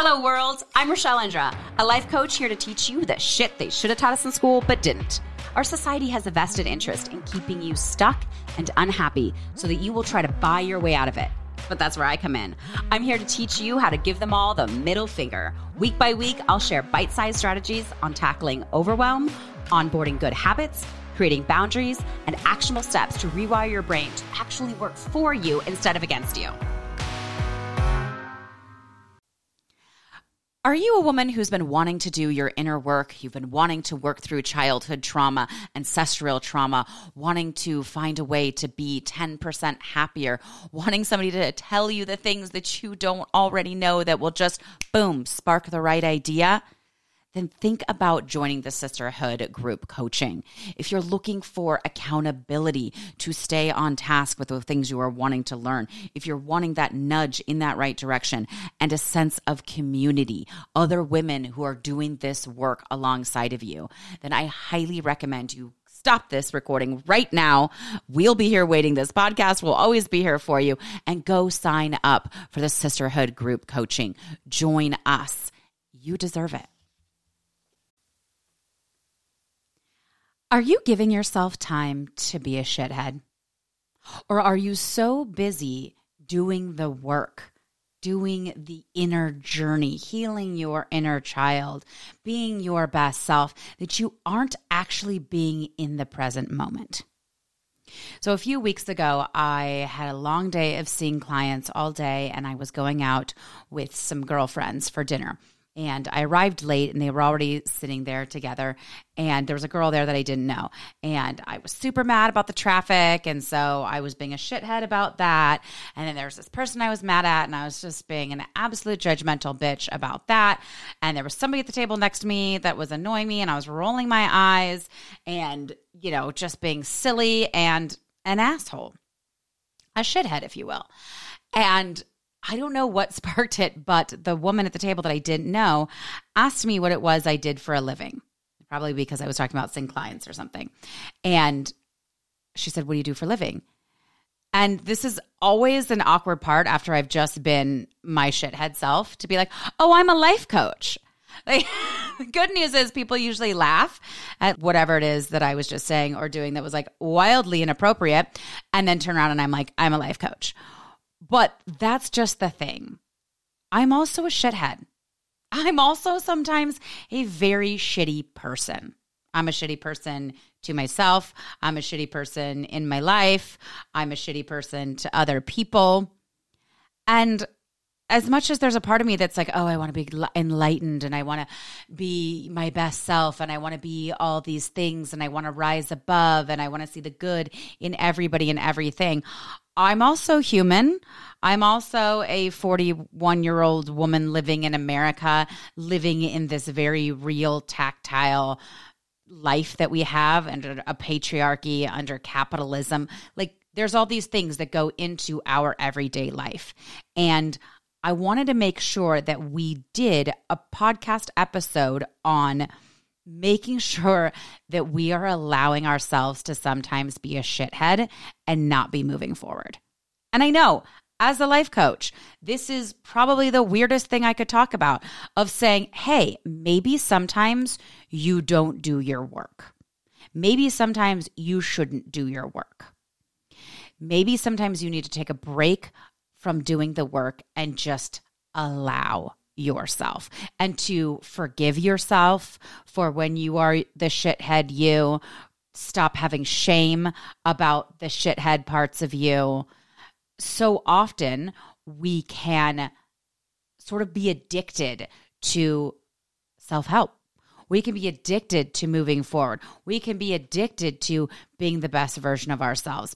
Hello, world. I'm Rachelle Indra, a life coach here to teach you the shit they should have taught us in school but didn't. Our society has a vested interest in keeping you stuck and unhappy so that you will try to buy your way out of it. But that's where I come in. I'm here to teach you how to give them all the middle finger. Week by week, I'll share bite sized strategies on tackling overwhelm, onboarding good habits, creating boundaries, and actionable steps to rewire your brain to actually work for you instead of against you. Are you a woman who's been wanting to do your inner work? You've been wanting to work through childhood trauma, ancestral trauma, wanting to find a way to be 10% happier, wanting somebody to tell you the things that you don't already know that will just, boom, spark the right idea? Then think about joining the sisterhood group coaching. If you're looking for accountability to stay on task with the things you are wanting to learn, if you're wanting that nudge in that right direction and a sense of community, other women who are doing this work alongside of you, then I highly recommend you stop this recording right now. We'll be here waiting. This podcast will always be here for you. And go sign up for the Sisterhood Group Coaching. Join us. You deserve it. Are you giving yourself time to be a shithead? Or are you so busy doing the work, doing the inner journey, healing your inner child, being your best self, that you aren't actually being in the present moment? So, a few weeks ago, I had a long day of seeing clients all day, and I was going out with some girlfriends for dinner and I arrived late and they were already sitting there together and there was a girl there that I didn't know. And I was super mad about the traffic and so I was being a shithead about that. And then there was this person I was mad at and I was just being an absolute judgmental bitch about that. And there was somebody at the table next to me that was annoying me and I was rolling my eyes and you know just being silly and an asshole. A shithead if you will. And I don't know what sparked it, but the woman at the table that I didn't know asked me what it was I did for a living. Probably because I was talking about seeing clients or something. And she said, What do you do for a living? And this is always an awkward part after I've just been my shithead self to be like, Oh, I'm a life coach. Like, the good news is people usually laugh at whatever it is that I was just saying or doing that was like wildly inappropriate and then turn around and I'm like, I'm a life coach but that's just the thing. I'm also a shithead. I'm also sometimes a very shitty person. I'm a shitty person to myself. I'm a shitty person in my life. I'm a shitty person to other people. And as much as there's a part of me that's like, oh, I want to be enlightened and I want to be my best self and I want to be all these things and I want to rise above and I want to see the good in everybody and everything. I'm also human. I'm also a 41 year old woman living in America, living in this very real, tactile life that we have under a patriarchy, under capitalism. Like, there's all these things that go into our everyday life. And I wanted to make sure that we did a podcast episode on making sure that we are allowing ourselves to sometimes be a shithead and not be moving forward. And I know as a life coach, this is probably the weirdest thing I could talk about of saying, hey, maybe sometimes you don't do your work. Maybe sometimes you shouldn't do your work. Maybe sometimes you need to take a break from doing the work and just allow yourself and to forgive yourself for when you are the shithead you. Stop having shame about the shithead parts of you. So often we can sort of be addicted to self help. We can be addicted to moving forward. We can be addicted to being the best version of ourselves.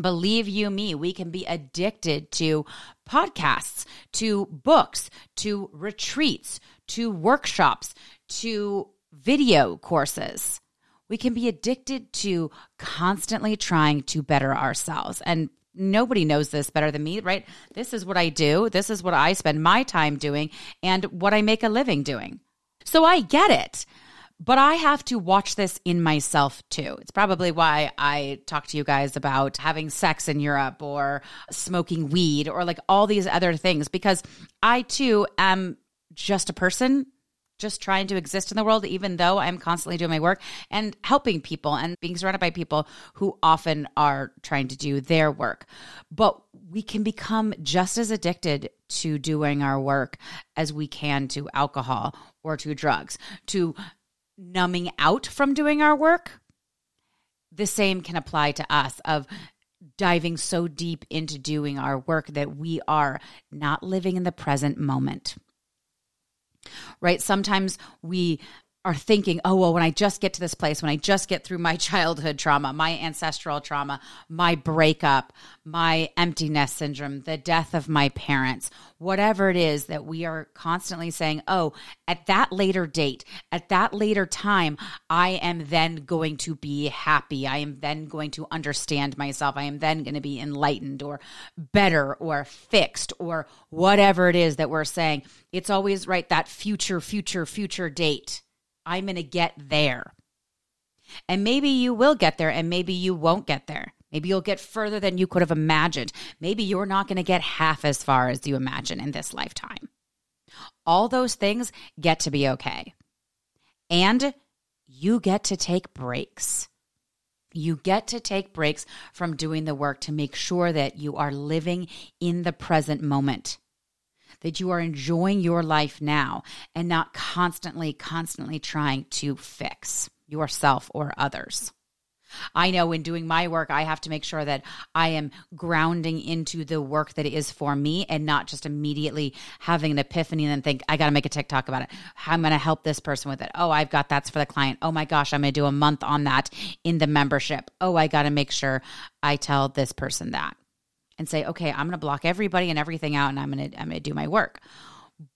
Believe you me, we can be addicted to podcasts, to books, to retreats, to workshops, to video courses. We can be addicted to constantly trying to better ourselves. And nobody knows this better than me, right? This is what I do. This is what I spend my time doing and what I make a living doing. So I get it. But I have to watch this in myself too. It's probably why I talk to you guys about having sex in Europe or smoking weed or like all these other things because I too am just a person just trying to exist in the world, even though I'm constantly doing my work and helping people and being surrounded by people who often are trying to do their work. But we can become just as addicted to doing our work as we can to alcohol or to drugs, to numbing out from doing our work. The same can apply to us of diving so deep into doing our work that we are not living in the present moment right? Sometimes we are thinking, oh, well, when I just get to this place, when I just get through my childhood trauma, my ancestral trauma, my breakup, my emptiness syndrome, the death of my parents, whatever it is that we are constantly saying, oh, at that later date, at that later time, I am then going to be happy. I am then going to understand myself. I am then going to be enlightened or better or fixed or whatever it is that we're saying. It's always right, that future, future, future date I'm going to get there. And maybe you will get there and maybe you won't get there. Maybe you'll get further than you could have imagined. Maybe you're not going to get half as far as you imagine in this lifetime. All those things get to be okay. And you get to take breaks. You get to take breaks from doing the work to make sure that you are living in the present moment that you are enjoying your life now and not constantly, constantly trying to fix yourself or others. I know in doing my work, I have to make sure that I am grounding into the work that is for me and not just immediately having an epiphany and then think, I got to make a TikTok about it. I'm going to help this person with it. Oh, I've got that's for the client. Oh my gosh, I'm going to do a month on that in the membership. Oh, I got to make sure I tell this person that and say, okay, I'm going to block everybody and everything out and I'm going to I'm going to do my work.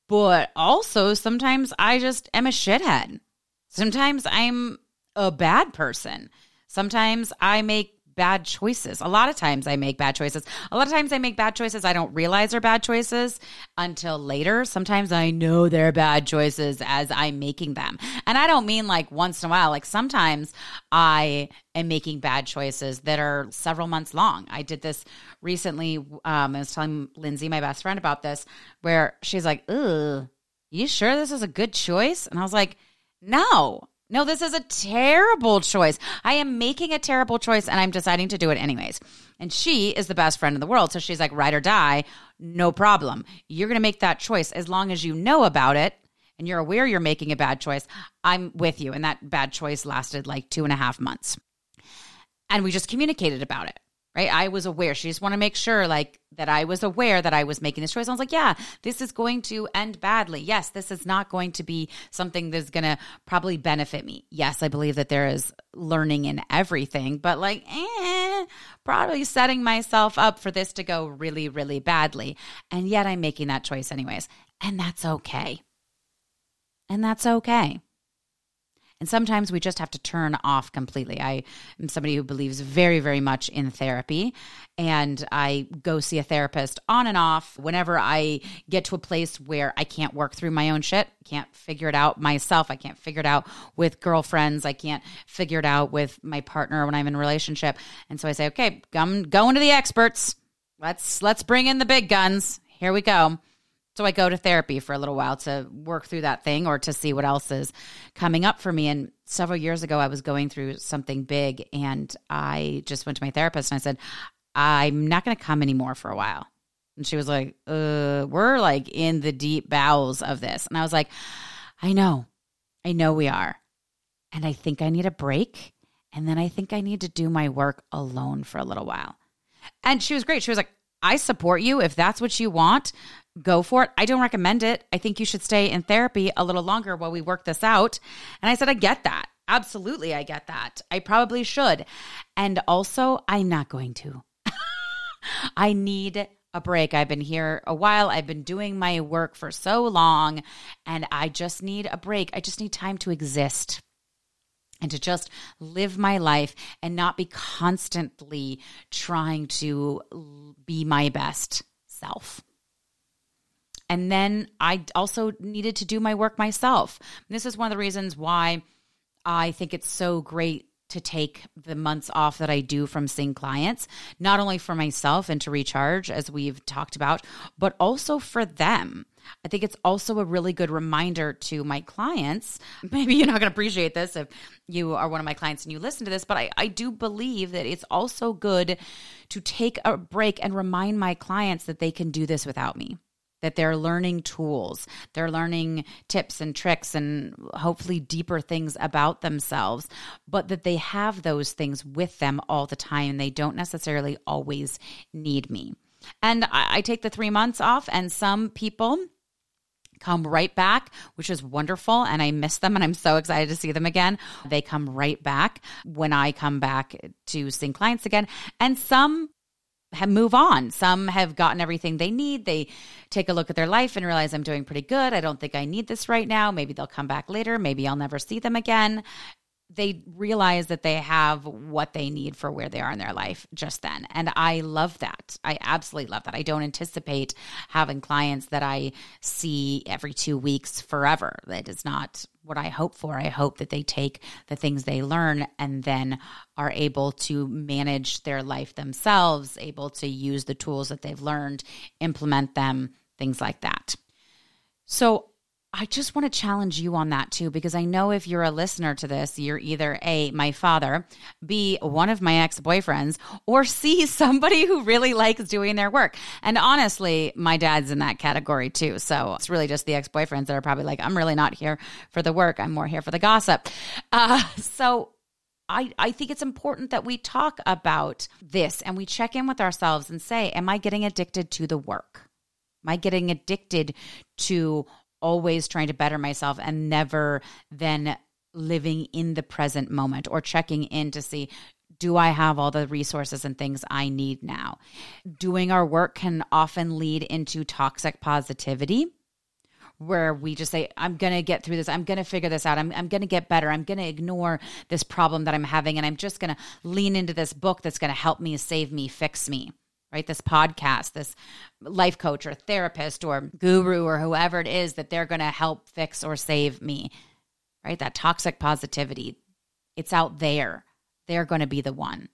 But also sometimes I just am a shithead. Sometimes I'm a bad person. Sometimes I make bad choices. A lot of times I make bad choices. A lot of times I make bad choices. I don't realize they're bad choices until later. Sometimes I know they're bad choices as I'm making them. And I don't mean like once in a while. Like sometimes I am making bad choices that are several months long. I did this recently. Um, I was telling Lindsay, my best friend, about this, where she's like, Ugh, you sure this is a good choice? And I was like, no, no, this is a terrible choice. I am making a terrible choice and I'm deciding to do it anyways. And she is the best friend in the world. So she's like, ride or die, no problem. You're going to make that choice as long as you know about it and you're aware you're making a bad choice. I'm with you. And that bad choice lasted like two and a half months. And we just communicated about it right? I was aware. She just want to make sure like that I was aware that I was making this choice. I was like, yeah, this is going to end badly. Yes, this is not going to be something that's going to probably benefit me. Yes, I believe that there is learning in everything, but like, eh, probably setting myself up for this to go really, really badly. And yet I'm making that choice anyways. And that's okay. And that's okay. And sometimes we just have to turn off completely. I am somebody who believes very, very much in therapy. And I go see a therapist on and off whenever I get to a place where I can't work through my own shit, can't figure it out myself. I can't figure it out with girlfriends. I can't figure it out with my partner when I'm in a relationship. And so I say, okay, come going to the experts. Let's let's bring in the big guns. Here we go. So I go to therapy for a little while to work through that thing or to see what else is coming up for me. And several years ago, I was going through something big and I just went to my therapist and I said, I'm not going to come anymore for a while. And she was like, uh, we're like in the deep bowels of this. And I was like, I know, I know we are. And I think I need a break. And then I think I need to do my work alone for a little while. And she was great. She was like, I support you if that's what you want go for it. I don't recommend it. I think you should stay in therapy a little longer while we work this out. And I said, I get that. Absolutely, I get that. I probably should. And also, I'm not going to. I need a break. I've been here a while. I've been doing my work for so long, and I just need a break. I just need time to exist and to just live my life and not be constantly trying to be my best self. And then I also needed to do my work myself. And this is one of the reasons why I think it's so great to take the months off that I do from seeing clients, not only for myself and to recharge, as we've talked about, but also for them. I think it's also a really good reminder to my clients. Maybe you're not going to appreciate this if you are one of my clients and you listen to this, but I, I do believe that it's also good to take a break and remind my clients that they can do this without me that they're learning tools, they're learning tips and tricks and hopefully deeper things about themselves, but that they have those things with them all the time. They don't necessarily always need me. And I, I take the three months off, and some people come right back, which is wonderful. And I miss them and I'm so excited to see them again. They come right back when I come back to sing clients again. And some have move on. Some have gotten everything they need. They take a look at their life and realize I'm doing pretty good. I don't think I need this right now. Maybe they'll come back later. Maybe I'll never see them again. They realize that they have what they need for where they are in their life just then. And I love that. I absolutely love that. I don't anticipate having clients that I see every two weeks forever. That is not what I hope for. I hope that they take the things they learn and then are able to manage their life themselves, able to use the tools that they've learned, implement them, things like that. So, I just want to challenge you on that too, because I know if you're a listener to this, you're either A, my father, B, one of my ex boyfriends, or C, somebody who really likes doing their work. And honestly, my dad's in that category too. So it's really just the ex boyfriends that are probably like, I'm really not here for the work. I'm more here for the gossip. Uh, so I, I think it's important that we talk about this and we check in with ourselves and say, Am I getting addicted to the work? Am I getting addicted to always trying to better myself and never then living in the present moment or checking in to see do I have all the resources and things I need now? Doing our work can often lead into toxic positivity where we just say, I'm going to get through this. I'm going to figure this out. I'm, I'm going to get better. I'm going to ignore this problem that I'm having. And I'm just going to lean into this book that's going to help me, save me, fix me right? This podcast, this life coach or therapist or guru or whoever it is that they're going to help fix or save me, right? That toxic positivity, it's out there. They're going to be the one.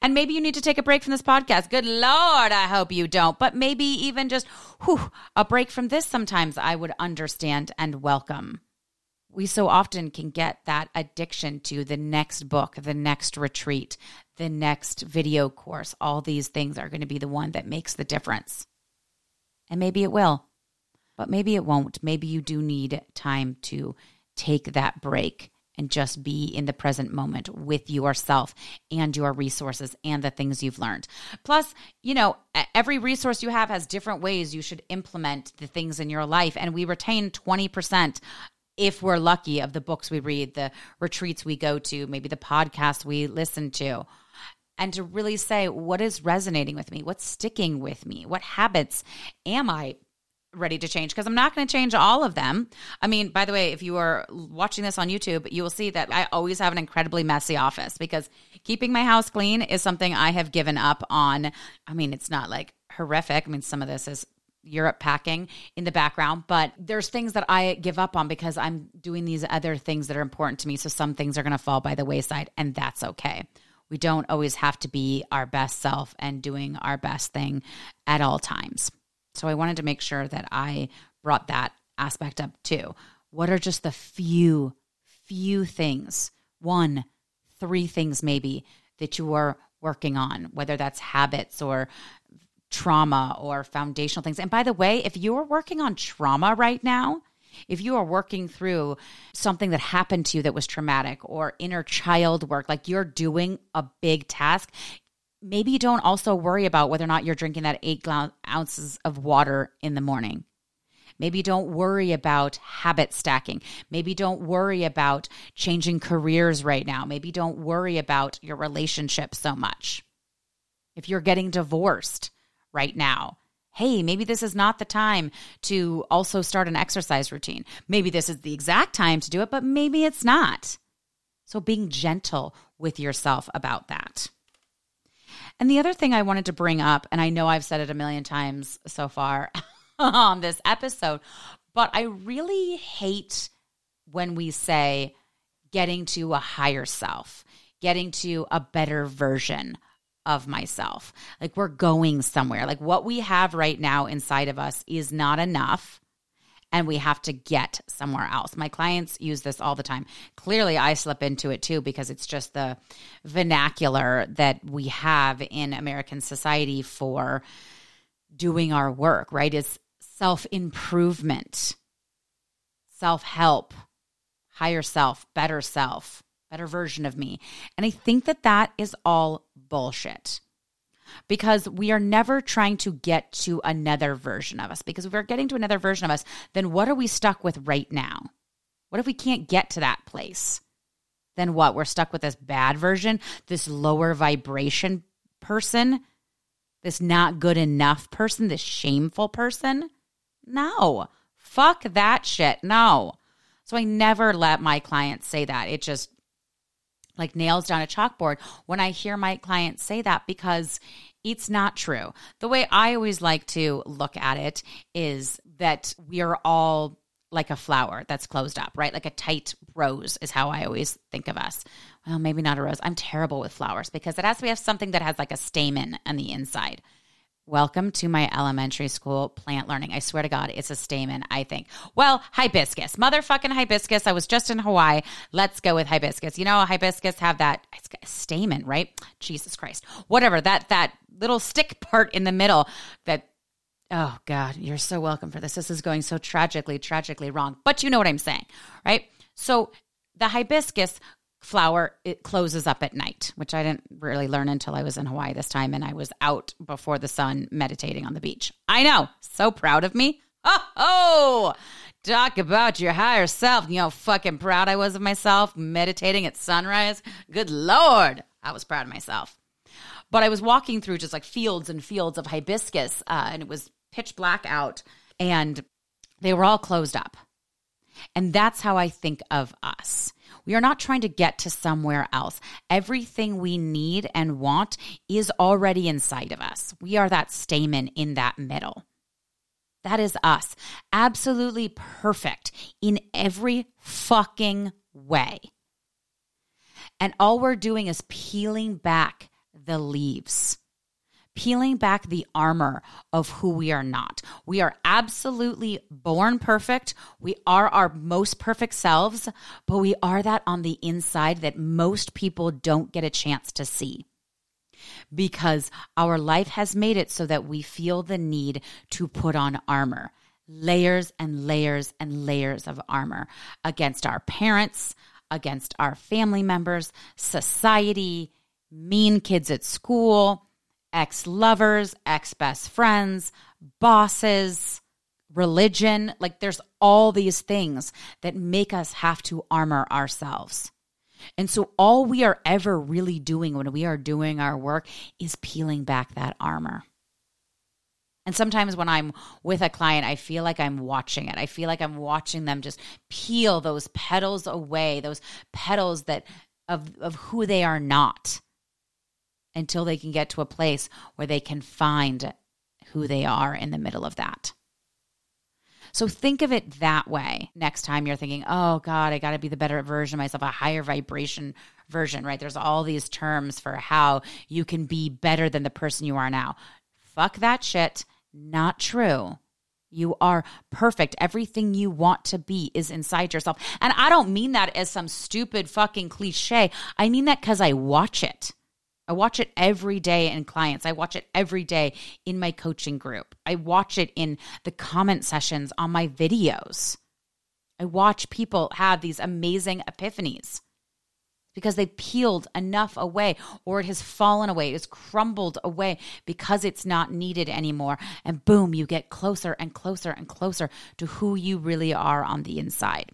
And maybe you need to take a break from this podcast. Good Lord, I hope you don't. But maybe even just whew, a break from this sometimes I would understand and welcome we so often can get that addiction to the next book, the next retreat, the next video course. All these things are going to be the one that makes the difference. And maybe it will, but maybe it won't. Maybe you do need time to take that break and just be in the present moment with yourself and your resources and the things you've learned. Plus, you know, every resource you have has different ways you should implement the things in your life. And we retain 20% if we're lucky, of the books we read, the retreats we go to, maybe the podcast we listen to. And to really say, what is resonating with me? What's sticking with me? What habits am I ready to change? Because I'm not going to change all of them. I mean, by the way, if you are watching this on YouTube, you will see that I always have an incredibly messy office because keeping my house clean is something I have given up on. I mean, it's not like horrific. I mean, some of this is Europe packing in the background, but there's things that I give up on because I'm doing these other things that are important to me. So some things are going to fall by the wayside, and that's okay. We don't always have to be our best self and doing our best thing at all times. So I wanted to make sure that I brought that aspect up too. What are just the few, few things, one, three things maybe that you are working on, whether that's habits or trauma or foundational things. And by the way, if you're working on trauma right now, if you are working through something that happened to you that was traumatic or inner child work, like you're doing a big task, maybe you don't also worry about whether or not you're drinking that eight ounces of water in the morning. Maybe don't worry about habit stacking. Maybe don't worry about changing careers right now. Maybe don't worry about your relationship so much. If you're getting divorced, right now. Hey, maybe this is not the time to also start an exercise routine. Maybe this is the exact time to do it, but maybe it's not. So, being gentle with yourself about that. And the other thing I wanted to bring up, and I know I've said it a million times so far on this episode, but I really hate when we say, getting to a higher self, getting to a better version of myself. Like we're going somewhere. Like what we have right now inside of us is not enough and we have to get somewhere else. My clients use this all the time. Clearly, I slip into it too because it's just the vernacular that we have in American society for doing our work, right? Is self improvement, self help, higher self, better self, better version of me. And I think that that is all bullshit because we are never trying to get to another version of us. Because if we're getting to another version of us, then what are we stuck with right now? What if we can't get to that place? Then what? We're stuck with this bad version, this lower vibration person, this not good enough person, this shameful person? No. Fuck that shit. No. So I never let my clients say that. It just like nails down a chalkboard when I hear my clients say that because it's not true. The way I always like to look at it is that we are all like a flower that's closed up, right? Like a tight rose is how I always think of us. Well, maybe not a rose. I'm terrible with flowers because it has to have something that has like a stamen on the inside. Welcome to my elementary school plant learning. I swear to God, it's a stamen, I think. Well, hibiscus, motherfucking hibiscus. I was just in Hawaii. Let's go with hibiscus. You know, hibiscus have that stamen, right? Jesus Christ. Whatever, that that little stick part in the middle that oh God, you're so welcome for this. This is going so tragically, tragically wrong. But you know what I'm saying, right? So the hibiscus flower it closes up at night which i didn't really learn until i was in hawaii this time and i was out before the sun meditating on the beach. I know so proud of me. Oh, oh talk about your higher self. You know fucking proud i was of myself meditating at sunrise? Good lord i was proud of myself. But i was walking through just like fields and fields of hibiscus uh, and it was pitch black out and they were all closed up. And that's how i think of us we are not trying to get to somewhere else. Everything we need and want is already inside of us. We are that stamen in that middle. That is us. Absolutely perfect in every fucking way. And all we're doing is peeling back the leaves peeling back the armor of who we are not. We are absolutely born perfect. We are our most perfect selves, but we are that on the inside that most people don't get a chance to see. Because our life has made it so that we feel the need to put on armor, layers and layers and layers of armor against our parents, against our family members, society, mean kids at school, ex lovers, ex best friends, bosses, religion. Like there's all these things that make us have to armor ourselves. And so all we are ever really doing when we are doing our work is peeling back that armor. And sometimes when I'm with a client, I feel like I'm watching it. I feel like I'm watching them just peel those petals away, those petals that of of who they are not until they can get to a place where they can find who they are in the middle of that. So think of it that way next time you're thinking, oh God, I got to be the better version of myself, a higher vibration version, right? There's all these terms for how you can be better than the person you are now. Fuck that shit. Not true. You are perfect. Everything you want to be is inside yourself. And I don't mean that as some stupid fucking cliche. I mean that because I watch it. I watch it every day in clients. I watch it every day in my coaching group. I watch it in the comment sessions on my videos. I watch people have these amazing epiphanies because they peeled enough away or it has fallen away, it has crumbled away because it's not needed anymore. And boom, you get closer and closer and closer to who you really are on the inside.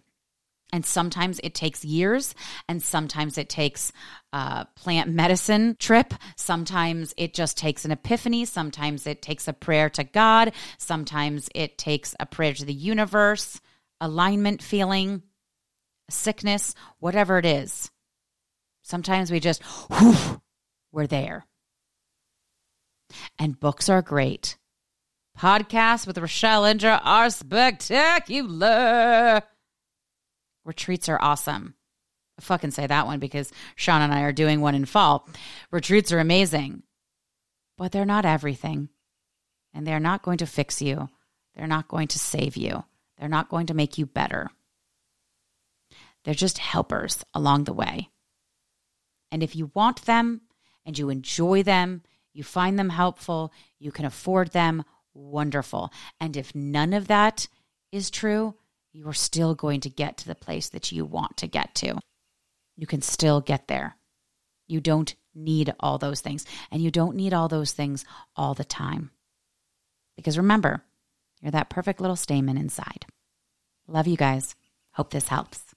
And sometimes it takes years, and sometimes it takes a plant medicine trip. Sometimes it just takes an epiphany. Sometimes it takes a prayer to God. Sometimes it takes a prayer to the universe, alignment feeling, sickness, whatever it is. Sometimes we just, whew, we're there. And books are great. Podcasts with Rachelle Indra are spectacular. Retreats are awesome. I fucking say that one because Sean and I are doing one in fall. Retreats are amazing, but they're not everything. And they're not going to fix you. They're not going to save you. They're not going to make you better. They're just helpers along the way. And if you want them and you enjoy them, you find them helpful, you can afford them, wonderful. And if none of that is true, you are still going to get to the place that you want to get to. You can still get there. You don't need all those things, and you don't need all those things all the time. Because remember, you're that perfect little stamen inside. Love you guys. Hope this helps.